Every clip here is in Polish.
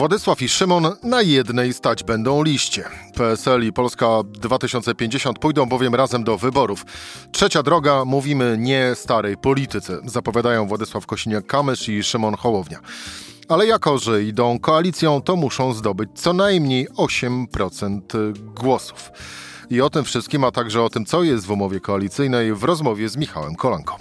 Władysław i Szymon na jednej stać będą liście. PSL i Polska 2050 pójdą bowiem razem do wyborów. Trzecia droga, mówimy nie starej polityce, zapowiadają Władysław Kosiniak-Kamysz i Szymon Hołownia. Ale jako, że idą koalicją, to muszą zdobyć co najmniej 8% głosów. I o tym wszystkim, a także o tym, co jest w umowie koalicyjnej, w rozmowie z Michałem Kolanką.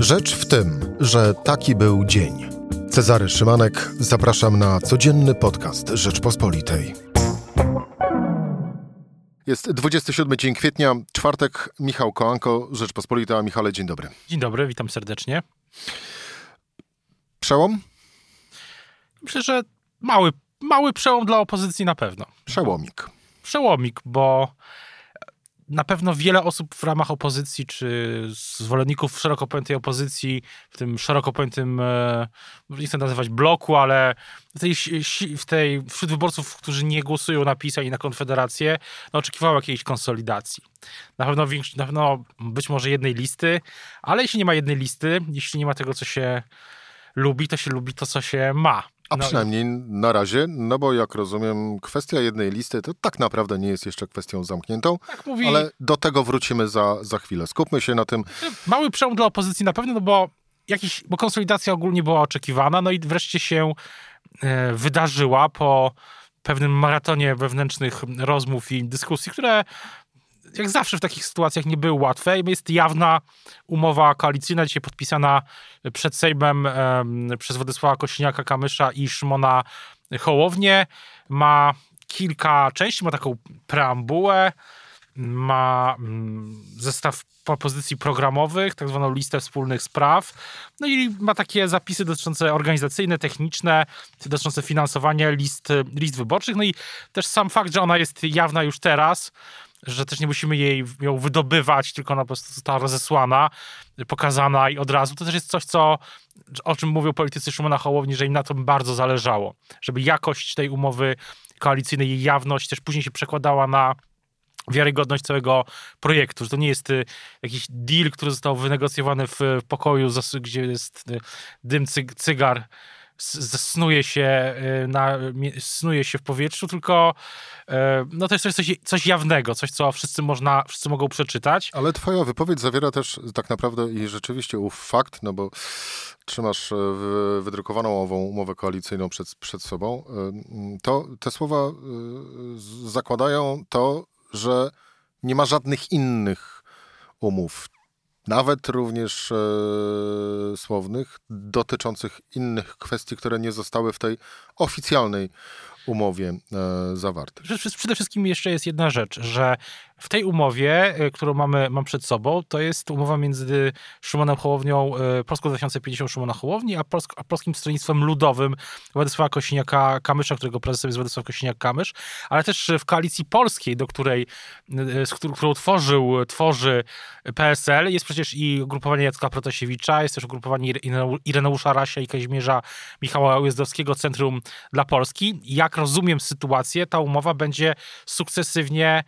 Rzecz w tym, że taki był dzień. Cezary Szymanek, zapraszam na codzienny podcast Rzeczpospolitej. Jest 27 dzień kwietnia, czwartek, Michał Kołanko, Rzeczpospolita. Michale, dzień dobry. Dzień dobry, witam serdecznie. Przełom? Myślę, że mały, mały przełom dla opozycji na pewno. Przełomik. Przełomik, bo na pewno wiele osób w ramach opozycji, czy zwolenników szeroko pojętej opozycji, w tym szeroko pojętym, e, nie chcę nazywać bloku, ale w tej, w tej, wśród wyborców, którzy nie głosują na PiS i na Konfederację, no, oczekiwało jakiejś konsolidacji. Na pewno, na pewno być może jednej listy, ale jeśli nie ma jednej listy, jeśli nie ma tego, co się lubi, to się lubi to, co się ma. A no przynajmniej na razie, no bo jak rozumiem, kwestia jednej listy to tak naprawdę nie jest jeszcze kwestią zamkniętą, tak mówi... ale do tego wrócimy za, za chwilę. Skupmy się na tym. Mały przełom dla opozycji na pewno, no bo, jakiś, bo konsolidacja ogólnie była oczekiwana, no i wreszcie się e, wydarzyła po pewnym maratonie wewnętrznych rozmów i dyskusji, które jak zawsze w takich sytuacjach nie były łatwe. Jest jawna umowa koalicyjna, dzisiaj podpisana przed Sejmem przez Władysława Kosiniaka-Kamysza i Szymona Hołownię. Ma kilka części, ma taką preambułę, ma mm, zestaw propozycji programowych, tak zwaną listę wspólnych spraw, no i ma takie zapisy dotyczące organizacyjne, techniczne, dotyczące finansowania list, list wyborczych, no i też sam fakt, że ona jest jawna już teraz, że też nie musimy jej ją wydobywać, tylko ona po prostu została rozesłana, pokazana i od razu. To też jest coś, co, o czym mówią politycy Szymona Hołowni, że im na tym bardzo zależało. Żeby jakość tej umowy koalicyjnej, jej jawność też później się przekładała na wiarygodność całego projektu, że to nie jest y, jakiś deal, który został wynegocjowany w pokoju, gdzie jest y, dym cygar, snuje się, y, na, snuje się w powietrzu, tylko e, no to jest coś, coś jawnego, coś, co wszyscy, można, wszyscy mogą przeczytać. Ale twoja wypowiedź zawiera też tak naprawdę i rzeczywiście ów fakt, no bo trzymasz e, wydrukowaną ową umowę koalicyjną przed, przed sobą, e, to te słowa zakładają to, że nie ma żadnych innych umów nawet również e, słownych, dotyczących innych kwestii, które nie zostały w tej oficjalnej umowie e, zawarte. Przede wszystkim jeszcze jest jedna rzecz, że w tej umowie, e, którą mamy, mam przed sobą, to jest umowa między Szymonem Hołownią, e, Polską 2050 Szymona Hołowni, a, Polsk a Polskim Stronnictwem Ludowym Władysława Kosiniaka-Kamysza, którego prezesem jest Władysław Kosiniak-Kamysz, ale też w Koalicji Polskiej, do której, e, z którą tworzył, tworzy PSL, jest przecież i ugrupowanie Jacka Protasiewicza, jest też ugrupowanie Ireneusza Rasia i Kazimierza Michała Ujazdowskiego Centrum dla Polski. Jak rozumiem sytuację, ta umowa będzie sukcesywnie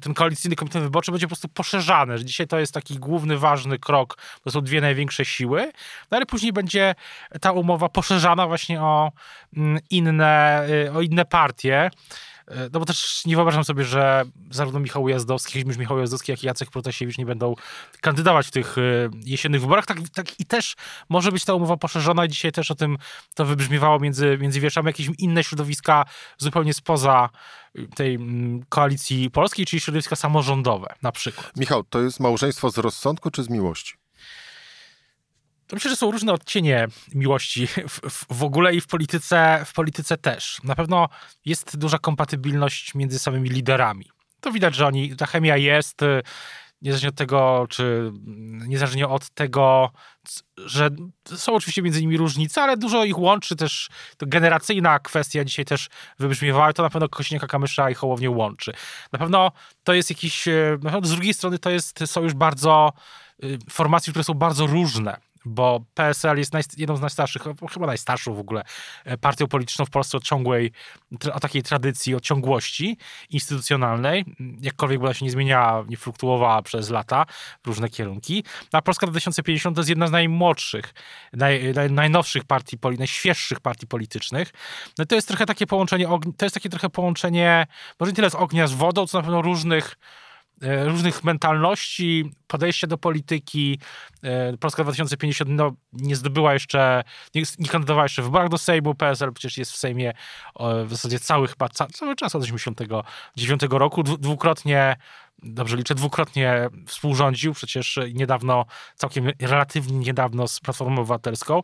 ten koalicyjny komitet wyborczy będzie po prostu poszerzany, że dzisiaj to jest taki główny, ważny krok, to są dwie największe siły, no ale później będzie ta umowa poszerzana właśnie o mm, inne, e, o inne partie, E, no bo też nie wyobrażam sobie, że zarówno Michał Jazdowski, Michał Jazdowski, jak i Jacek Protasiewicz nie będą kandydować w tych e, jesiennych wyborach. Tak, tak i też może być ta umowa poszerzona. Dzisiaj też o tym to wybrzmiewało między, między wierszami. Jakieś inne środowiska zupełnie spoza tej mm, koalicji polskiej, czyli środowiska samorządowe na przykład. Michał, to jest małżeństwo z rozsądku czy z miłości? To myślę, że są różne odcienie miłości w, w, ogóle i w polityce, w polityce też. Na pewno jest duża kompatybilność między samymi liderami. To widać, że oni, ta chemia jest, y, niezależnie od tego, czy niezależnie od tego, że są oczywiście między nimi różnice, ale dużo ich łączy też, to generacyjna kwestia dzisiaj też wybrzmiewała, to na pewno Kośniaka Kamysza i Hołownię łączy. Na pewno to jest jakiś, y, z drugiej strony to jest, są już bardzo y, formacje, które są bardzo różne bo PSL jest naj, jedną z najstarszych, chyba najstarszą w ogóle e, partią polityczną w Polsce o ciągłej, o takiej tradycji, o ciągłości instytucjonalnej, jakkolwiek ona się nie zmieniała, nie fluktuowała przez lata w różne kierunki. A Polska 2050 to jest jedna z najmłodszych, naj, naj, najnowszych partii, najświeższych partii politycznych. No to jest trochę takie połączenie, to jest takie trochę połączenie, może nie tyle z ognia z wodą, co na pewno różnych różnych mentalności, podejścia do polityki. E, Polska 2050 no, nie zdobyła jeszcze, nie, nie kandydowała jeszcze w wyborach do Sejmu, PSL przecież jest w Sejmie w zasadzie cały chyba, cały czas od 1989 roku, dwukrotnie dobrze liczę, dwukrotnie współrządził, przecież niedawno, całkiem relatywnie niedawno z Platformą Obywatelską.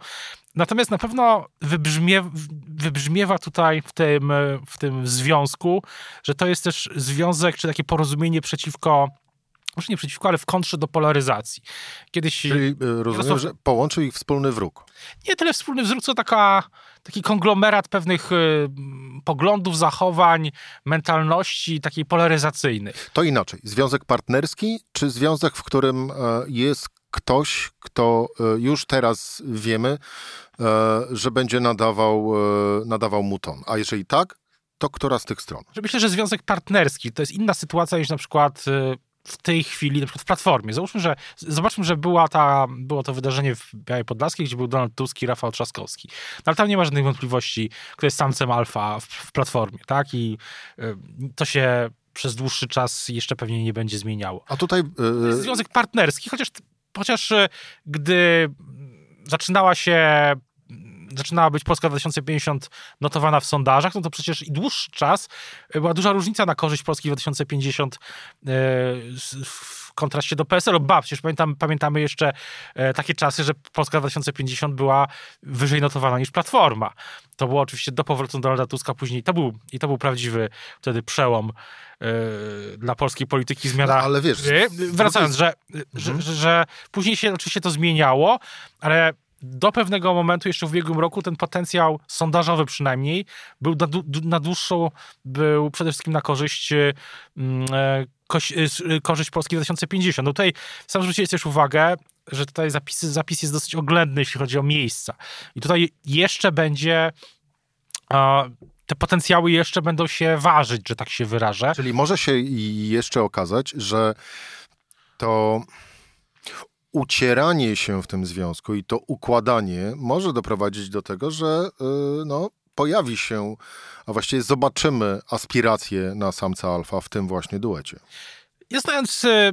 Natomiast na pewno wybrzmiewa, wybrzmiewa tutaj w tym, w tym związku, że to jest też związek, czy takie porozumienie przeciwko może nie przeciwko, ale w kontrze do polaryzacji. Kiedyś... Czyli e, rozumiem, że połączył ich wspólny wróg. Nie tyle wspólny wzór, co taka, taki konglomerat pewnych y, poglądów, zachowań, mentalności takiej polaryzacyjnej. To inaczej. Związek partnerski, czy związek, w którym e, jest ktoś, kto e, już teraz wiemy, e, że będzie nadawał, nadawał mu ton. A jeżeli tak, to która z tych stron? Myślę, że związek partnerski to jest inna sytuacja niż na przykład w tej chwili, na przykład w Platformie. Załóżmy, że, zobaczmy, że była ta, było to wydarzenie w Białej Podlaskiej, gdzie był Donald Tusk i Rafał Trzaskowski. No, ale tam nie ma żadnych wątpliwości, kto jest samcem alfa w, w Platformie, tak? I y, to się przez dłuższy czas jeszcze pewnie nie będzie zmieniało. A tutaj... Yy... Związek partnerski, chociaż chociaż e, gdy zaczynała się zaczynała być Polska 2050 notowana w sondażach, no to przecież i dłuższy czas była duża różnica na korzyść Polski 2050 e, w kontraście do PSL-u. Ba, przecież pamiętam, pamiętamy jeszcze e, takie czasy, że Polska 2050 była wyżej notowana niż Platforma. To było oczywiście do powrotu Donalda Tuska później. To był, I to był prawdziwy wtedy przełom e, dla polskiej polityki zmiana. No, ale wiesz, wracając, że, mhm. że, że, że później się oczywiście to zmieniało, ale do pewnego momentu, jeszcze w ubiegłym roku, ten potencjał sondażowy przynajmniej był na, na dłuższą, był przede wszystkim na korzyść mm, e, e, korzyść Polski 2050. No tutaj sam zwróciłeś też uwagę, że tutaj zapisy, zapis jest dosyć oględny, jeśli chodzi o miejsca. I tutaj jeszcze będzie te potencjały jeszcze będą się ważyć, że tak się wyrażę. Czyli może się jeszcze okazać, że to ucieranie się w tym związku i to układanie może doprowadzić do tego, że yy, no, pojawi się, a właściwie zobaczymy aspiracje na samca alfa w tym właśnie duecie. Ja znając y,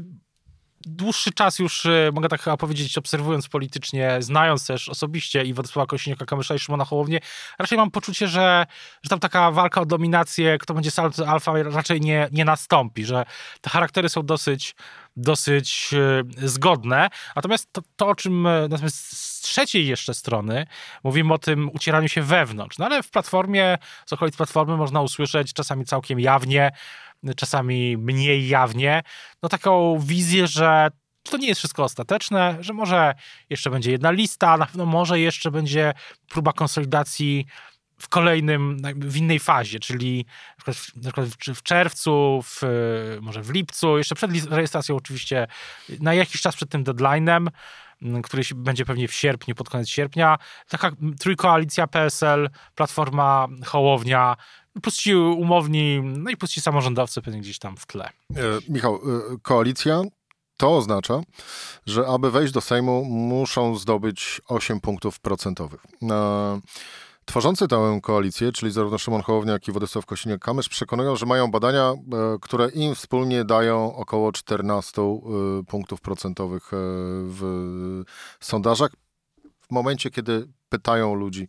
dłuższy czas już, y, mogę tak chyba powiedzieć, obserwując politycznie, znając też osobiście i Władysława Kosiniaka-Kamysza i Szymona Hołownię, raczej mam poczucie, że, że tam taka walka o dominację, kto będzie salto alfa raczej nie, nie nastąpi, że te charaktery są dosyć, dosyć y, zgodne. Natomiast to, to o czym, y, natomiast z trzeciej jeszcze strony mówimy o tym ucieraniu się wewnątrz. No ale w Platformie, z okolic Platformy można usłyszeć czasami całkiem jawnie, czasami mniej jawnie, no taką wizję, że to nie jest wszystko ostateczne, że może jeszcze będzie jedna lista, na pewno może jeszcze będzie próba konsolidacji w kolejnym, w innej fazie, czyli na przykład w czerwcu, w, może w lipcu, jeszcze przed rejestracją oczywiście, na jakiś czas przed tym deadline'em, który będzie pewnie w sierpniu, pod koniec sierpnia. Taka trójkoalicja PSL, Platforma, Hołownia, plus umowni, no i plus ci samorządowcy pewnie gdzieś tam w tle. E, Michał, e, koalicja to oznacza, że aby wejść do Sejmu muszą zdobyć 8 punktów procentowych. E, Tworzący tę koalicję, czyli zarówno Szymon Hołownia, jak i Władysław Kosiniak-Kamysz przekonują, że mają badania, e, które im wspólnie dają około 14 e, punktów procentowych w sondażach. W momencie, kiedy pytają ludzi,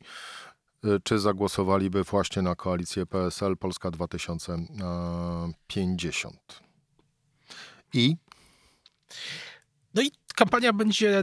czy zagłosowaliby właśnie na koalicję PSL Polska 2050. I? No i kampania będzie,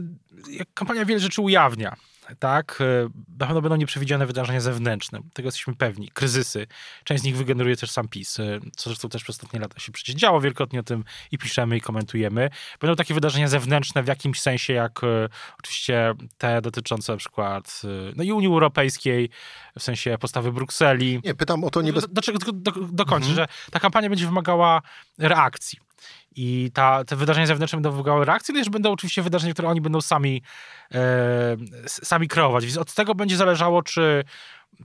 kampania wiele rzeczy ujawnia tak, e, na pewno będą nieprzewidziane wydarzenia zewnętrzne, tego jesteśmy pewni, kryzysy. Część z nich wygeneruje też sam PiS, e, co zresztą też przez ostatnie lata się przecież działo, wielokrotnie o tym i piszemy, i komentujemy. Będą takie wydarzenia zewnętrzne w jakimś sensie, jak e, oczywiście te dotyczące na przykład no i Unii Europejskiej, w sensie postawy Brukseli. Nie, pytam o to nie bez... Do, do, do, dokończę, mhm. że ta kampania będzie wymagała reakcji. I ta, te wydarzenia zewnętrzne będą wywołały reakcję, no że będą oczywiście wydarzenia, które oni będą sami, e, sami kreować. Więc od tego będzie zależało, czy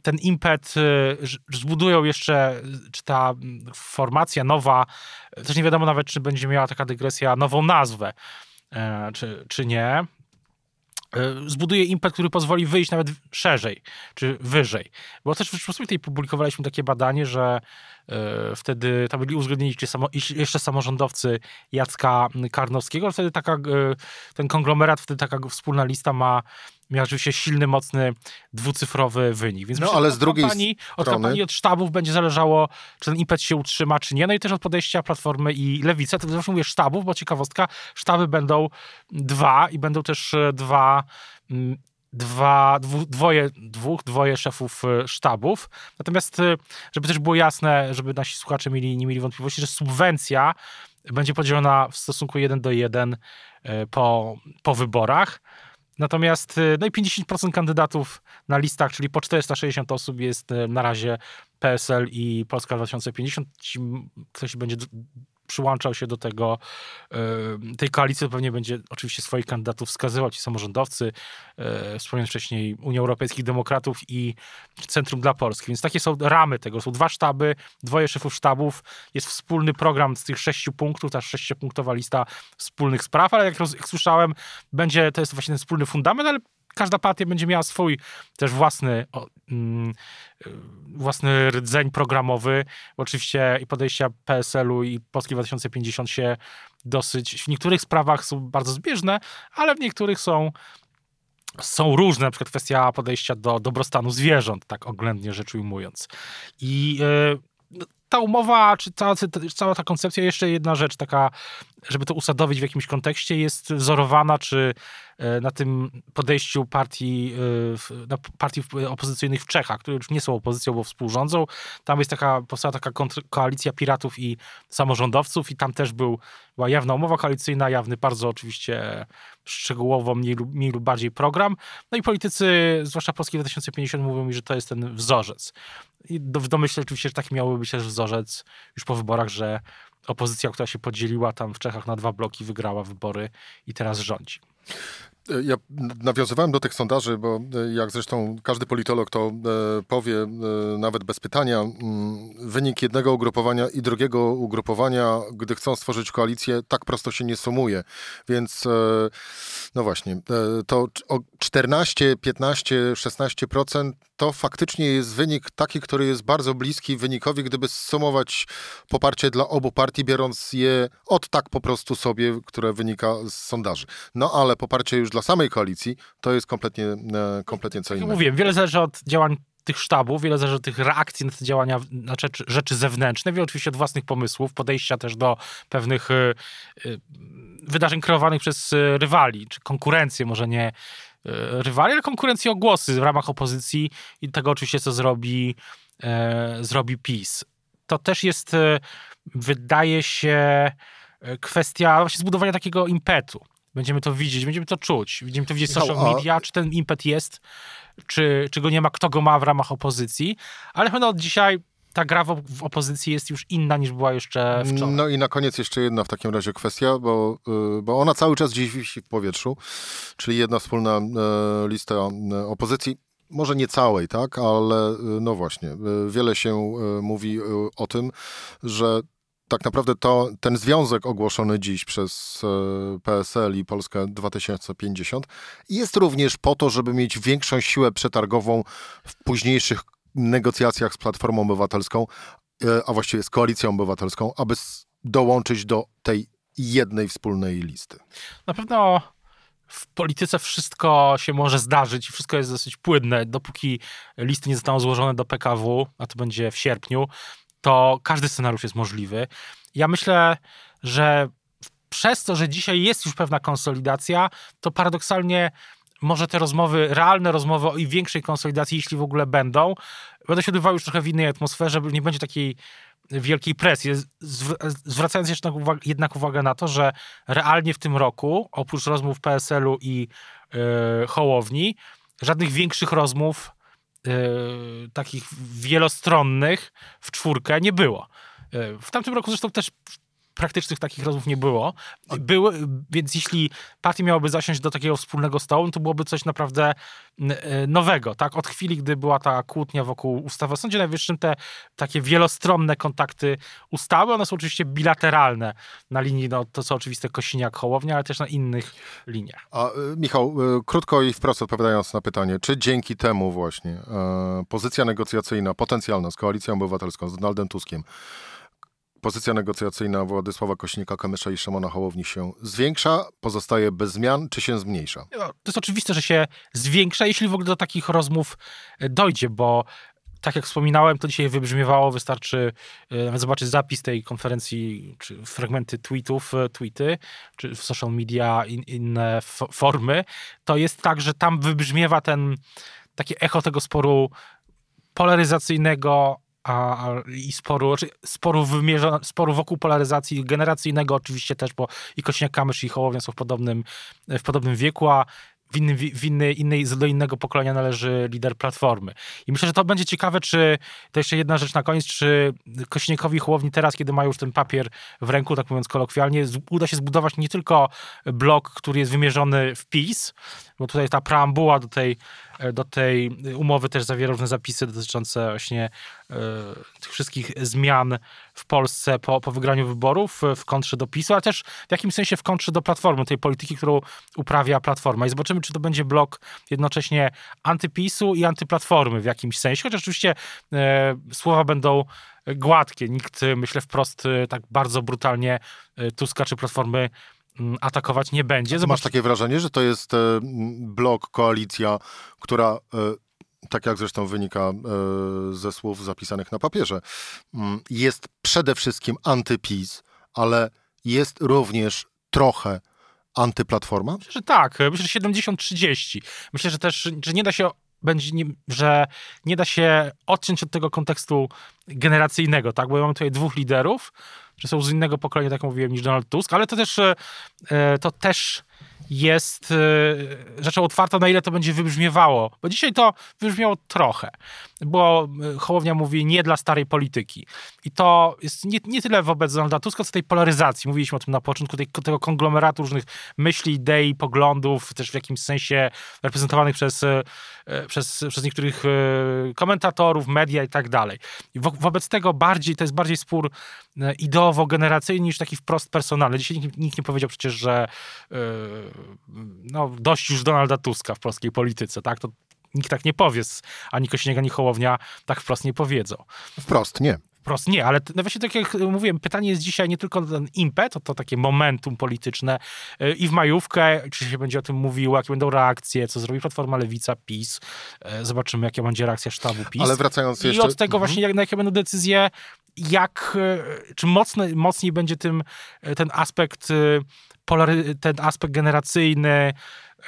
ten impet e, zbudują jeszcze, czy ta formacja nowa, też nie wiadomo nawet, czy będzie miała taka dygresja nową nazwę, e, czy, czy nie. E, zbuduje impet, który pozwoli wyjść nawet szerzej, czy wyżej. Bo też w Rzeczypospolitej publikowaliśmy takie badanie, że e, wtedy tam byli uzgodnieni jeszcze samorządowcy Jacka Karnowskiego, wtedy taka, e, ten konglomerat, wtedy taka wspólna lista ma miał oczywiście silny, mocny, dwucyfrowy wynik. Więc no, ale z drugiej kampanii, strony... Od kampanii, od sztabów będzie zależało, czy ten impet się utrzyma, czy nie. No i też od podejścia Platformy i Lewicy. To zresztą mówię sztabów, bo ciekawostka, sztaby będą dwa i będą też e, dwa dwa, dwoje, dwóch, dwoje szefów e, sztabów. Natomiast, e, żeby też było jasne, żeby nasi słuchacze mieli, nie mieli wątpliwości, że subwencja będzie podzielona w stosunku 1 do 1 po, po wyborach. Natomiast no i 50% kandydatów na listach, czyli po 460 osób jest na razie PSL i Polska 2050. Ktoś będzie przyłączał się do tego, tej koalicji, pewnie będzie oczywiście swoich kandydatów wskazywał, ci samorządowcy, e, wspomniałem wcześniej Unia Europejskich Demokratów i Centrum dla Polski. Więc takie są ramy tego. Są dwa sztaby, dwoje szefów sztabów, jest wspólny program z tych sześciu punktów, ta sześciopunktowa lista wspólnych spraw, ale jak, jak słyszałem, będzie, to jest właśnie ten wspólny fundament, ale każda partia będzie miała swój też własny, o, mm, własny rdzeń programowy. Oczywiście i podejścia PSL-u i Polski 2050 się dosyć, w niektórych sprawach są bardzo zbieżne, ale w niektórych są są różne, na przykład kwestia podejścia do dobrostanu zwierząt, tak oględnie rzecz ujmując. I yy, ta umowa, czy cała, cała ta koncepcja, jeszcze jedna rzecz taka, żeby to usadowić w jakimś kontekście, jest wzorowana, czy E, na tym podejściu partii, e, na partii opozycyjnych w Czechach, które już nie są opozycją, bo współrządzą. Tam jest taka, powstała taka koalicja piratów i samorządowców i tam też był, była jawna umowa koalicyjna, jawny bardzo oczywiście szczegółowo, mniej lub, mniej lub bardziej program. No i politycy, zwłaszcza Polski 2050 mówią mi, że to jest ten wzorzec. I w domyśle oczywiście, że taki miałby być też wzorzec już po wyborach, że opozycja, która się podzieliła tam w Czechach na dwa bloki, wygrała wybory i teraz rządzi. Ja nawiązywałem do tych sondaży, bo e, jak zresztą każdy politolog to e, powie, e, nawet bez pytania, mm, wynik jednego ugrupowania i drugiego ugrupowania, gdy chcą stworzyć koalicję, tak prosto się nie sumuje. Więc no właśnie, to 14, 15, 16% to faktycznie jest wynik taki, który jest bardzo bliski wynikowi, gdyby sumować poparcie dla obu partii, biorąc je od tak po prostu sobie, które wynika z sondaży. No ale poparcie już dla samej koalicji to jest kompletnie, e, kompletnie co innego. Mówiłem, wiele zależy od działań tych sztabów, wiele zależy od tych reakcji na te działania, na rzeczy, rzeczy zewnętrzne, wiele oczywiście od własnych pomysłów, podejścia też do pewnych y, y, wydarzeń kreowanych przez rywali, czy konkurencję, może nie rywali, ale konkurencji o głosy w ramach opozycji i tego oczywiście, co zrobi, e, zrobi PiS. To też jest, e, wydaje się, e, kwestia właśnie zbudowania takiego impetu. Będziemy to widzieć, będziemy to czuć. Będziemy to widzieć w social media, czy ten impet jest, czy, czy go nie ma, kto go ma w ramach opozycji. Ale chyba od dzisiaj ta gra w, opozycji jest już inna niż była jeszcze wczoraj. No i na koniec jeszcze jedna w takim razie kwestia, bo, y, bo ona cały czas gdzieś wisi w powietrzu, czyli jedna wspólna e, lista e, opozycji. Może nie całej, tak, ale y, no właśnie, y, wiele się mówi o tym, że tak naprawdę to, ten związek ogłoszony dziś przez PSL i Polskę 2050 jest również po to, żeby mieć większą siłę przetargową w późniejszych negocjacjach z Platformą Obywatelską, e, a właściwie z Koalicją Obywatelską, aby dołączyć do tej jednej wspólnej listy. Na pewno w polityce wszystko się może zdarzyć i wszystko jest dosyć płynne. Dopóki listy nie zostaną złożone do PKW, a to będzie w sierpniu, to każdy scenariusz jest możliwy. Ja myślę, że przez to, że dzisiaj jest już pewna konsolidacja, to paradoksalnie może te rozmowy, realne rozmowy o większej konsolidacji, jeśli w ogóle będą, będą się odbywały już trochę w innej atmosferze, nie będzie takiej wielkiej presji. Zwracając jeszcze uwagę, jednak uwagę na to, że realnie w tym roku, oprócz rozmów PSL-u i yy, Hołowni, żadnych większych rozmów yy, takich wielostronnych w czwórkę nie było. Yy, w tamtym roku zresztą też praktycznych takich rozmów nie było. Były, więc jeśli partie miałoby zasiąść do takiego wspólnego stołu, to byłoby coś naprawdę e, nowego, tak? Od chwili, gdy była ta kłótnia wokół ustawy o Sądzie Najwyższym, te takie wielostronne kontakty ustały, one są oczywiście bilateralne na linii, no to co oczywiste Kosiniak-Hołownia, ale też na innych liniach. A Michał, krótko i wprost odpowiadając na pytanie, czy dzięki temu właśnie e, pozycja negocjacyjna potencjalna z Koalicją Obywatelską, z Donaldem Tuskiem, pozycja negocjacyjna Władysława Kośnika-Kamysza i Szymona Hołowni się zwiększa, pozostaje bez zmian, czy się zmniejsza? No, to jest oczywiste, że się zwiększa, jeśli w ogóle do takich rozmów e, dojdzie, bo tak jak wspominałem, to dzisiaj wybrzmiewało, wystarczy e, nawet zobaczyć zapis tej konferencji, czy fragmenty tweetów, e, tweety, czy w social media, in, inne formy. To jest tak, że tam wybrzmiewa ten takie echo tego sporu polaryzacyjnego, a, i sporu, znaczy sporu, wymierza, sporu wokół polaryzacji generacyjnego oczywiście też, bo i Kośniak-Kamysz i Hołownia są w podobnym, w podobnym wieku, a w, w innej, innej, do innego pokolenia należy lider Platformy. I myślę, że to będzie ciekawe, czy, to jeszcze jedna rzecz na koniec, czy Kośnikowi Hołowni teraz, kiedy mają już ten papier w ręku, tak mówiąc kolokwialnie, uda się zbudować nie tylko blok, który jest wymierzony w PiS, bo tutaj ta preambuła do tej, do tej umowy też zawiera różne zapisy dotyczące właśnie e, tych wszystkich zmian w Polsce po, po wygraniu wyborów w kontrze do PiSu, ale też w jakimś sensie w kontrze do Platformy, tej polityki, którą uprawia Platforma. I zobaczymy, czy to będzie blok jednocześnie antypisu i antyplatformy w jakimś sensie, chociaż oczywiście e, słowa będą gładkie. Nikt, myślę, wprost e, tak bardzo brutalnie e, Tuska czy Platformy atakować nie będzie. Zobacz... Masz takie wrażenie, że to jest e, blok, koalicja, która e, tak jak zresztą wynika e, ze słów zapisanych na papierze, mm, jest przede wszystkim antyPiS, ale jest również trochę antyplatforma? Myślę, że tak. Myślę, że 70-30. Myślę, że też że nie da się będzie, nie, że nie da się odciąć od tego kontekstu generacyjnego, tak? Bo mamy tutaj dwóch liderów, że są z innego pokolenia, tak mówiłem, niż Donald Tusk, ale to też, e, to też jest e, rzeczą otwartą, na ile to będzie wybrzmiewało. Bo dzisiaj to wybrzmiało trochę, bo e, Hołownia mówi nie dla starej polityki. I to jest nie, nie tyle wobec Donalda Tuska, co tej polaryzacji. Mówiliśmy o tym na początku, tej, tego konglomeratu różnych myśli, idei, poglądów, też w jakimś sensie reprezentowanych przez, e, przez, przez niektórych komentatorów, media i tak dalej. Wobec tego bardziej, to jest bardziej spór ideowo-generacyjny niż taki wprost personalny. Dzisiaj nikt, nikt nie powiedział przecież, że no, dość już Donalda Tuska w polskiej polityce, tak? To nikt tak nie powie, ani Kośniak, ani Hołownia tak wprost nie powiedzą. Wprost nie. Wprost nie, ale no właśnie tak jak mówiłem, pytanie jest dzisiaj nie tylko ten impet, to, to takie momentum polityczne y, i w majówkę, czy się będzie o tym mówiło, jakie będą reakcje, co zrobi Platforma Lewica, PiS, y, zobaczymy jaka będzie reakcja sztabu PiS. Ale wracając jeszcze... I od tego właśnie, jak, na jakie będą decyzje, jak, y, czy mocny, mocniej będzie tym, ten aspekt polary, ten aspekt generacyjny,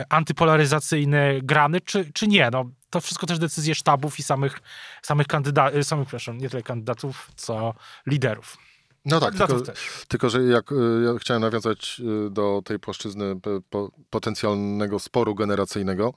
antypolaryzacyjny grany, czy, czy nie. No, to wszystko też decyzje sztabów i samych, samych kandydatów, samych, przepraszam, nie tyle kandydatów, co liderów. No tak, tylko, tylko, że jak y, ja chciałem nawiązać y, do tej płaszczyzny potencjalnego sporu generacyjnego,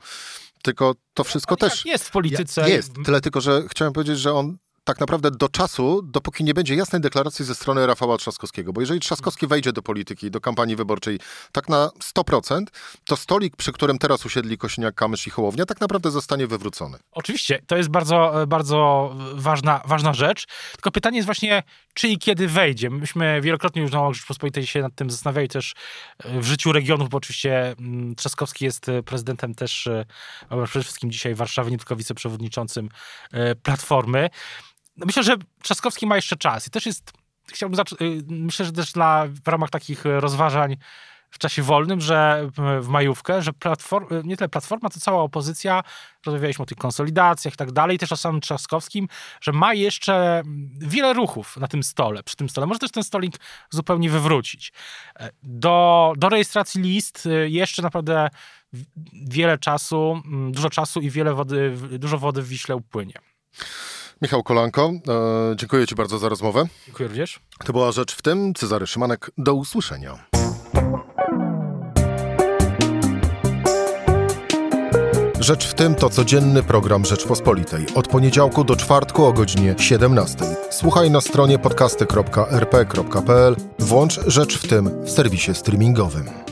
tylko to wszystko też... Jest w polityce. Jest, tyle tylko, że chciałem powiedzieć, że on tak naprawdę do czasu, dopóki nie będzie jasnej deklaracji ze strony Rafała Trzaskowskiego. Bo jeżeli Trzaskowski wejdzie do polityki, do kampanii wyborczej tak na 100%, to stolik, przy którym teraz usiedli Kosiniak, Kamysz i Hołownia, tak naprawdę zostanie wywrócony. Oczywiście, to jest bardzo, bardzo ważna, ważna rzecz. Tylko pytanie jest właśnie, czy i kiedy wejdzie. Myśmy wielokrotnie już na Rzeczpospolitej się nad tym zastanawiali też e, w życiu regionów, bo oczywiście mm, Trzaskowski jest e, prezydentem też, e, przede wszystkim dzisiaj Warszawy, nie tylko wiceprzewodniczącym Platformy. No myślę, że Trzaskowski ma jeszcze czas i też jest, chciałbym y, myślę, że też dla, w ramach takich rozważań w czasie wolnym, że w majówkę, że platform, y, nie tyle Platforma, to cała opozycja, rozmawialiśmy o tych konsolidacjach i tak dalej, też o samym Trzaskowskim, że ma jeszcze wiele ruchów na tym stole, przy tym stole. Może też ten stolik zupełnie wywrócić. E, do, do rejestracji list y, jeszcze naprawdę wiele czasu, dużo czasu i wiele wody, dużo wody w Wiśle upłynie. Michał Kolanko, e, dziękuję Ci bardzo za rozmowę. Dziękuję również. To była Rzecz w tym. Cezary Szymanek, do usłyszenia. Rzecz w tym to codzienny program Rzeczpospolitej. Od poniedziałku do czwartku o godzinie 17. Słuchaj na stronie podcasty.rp.pl. Włącz Rzecz w tym w serwisie streamingowym.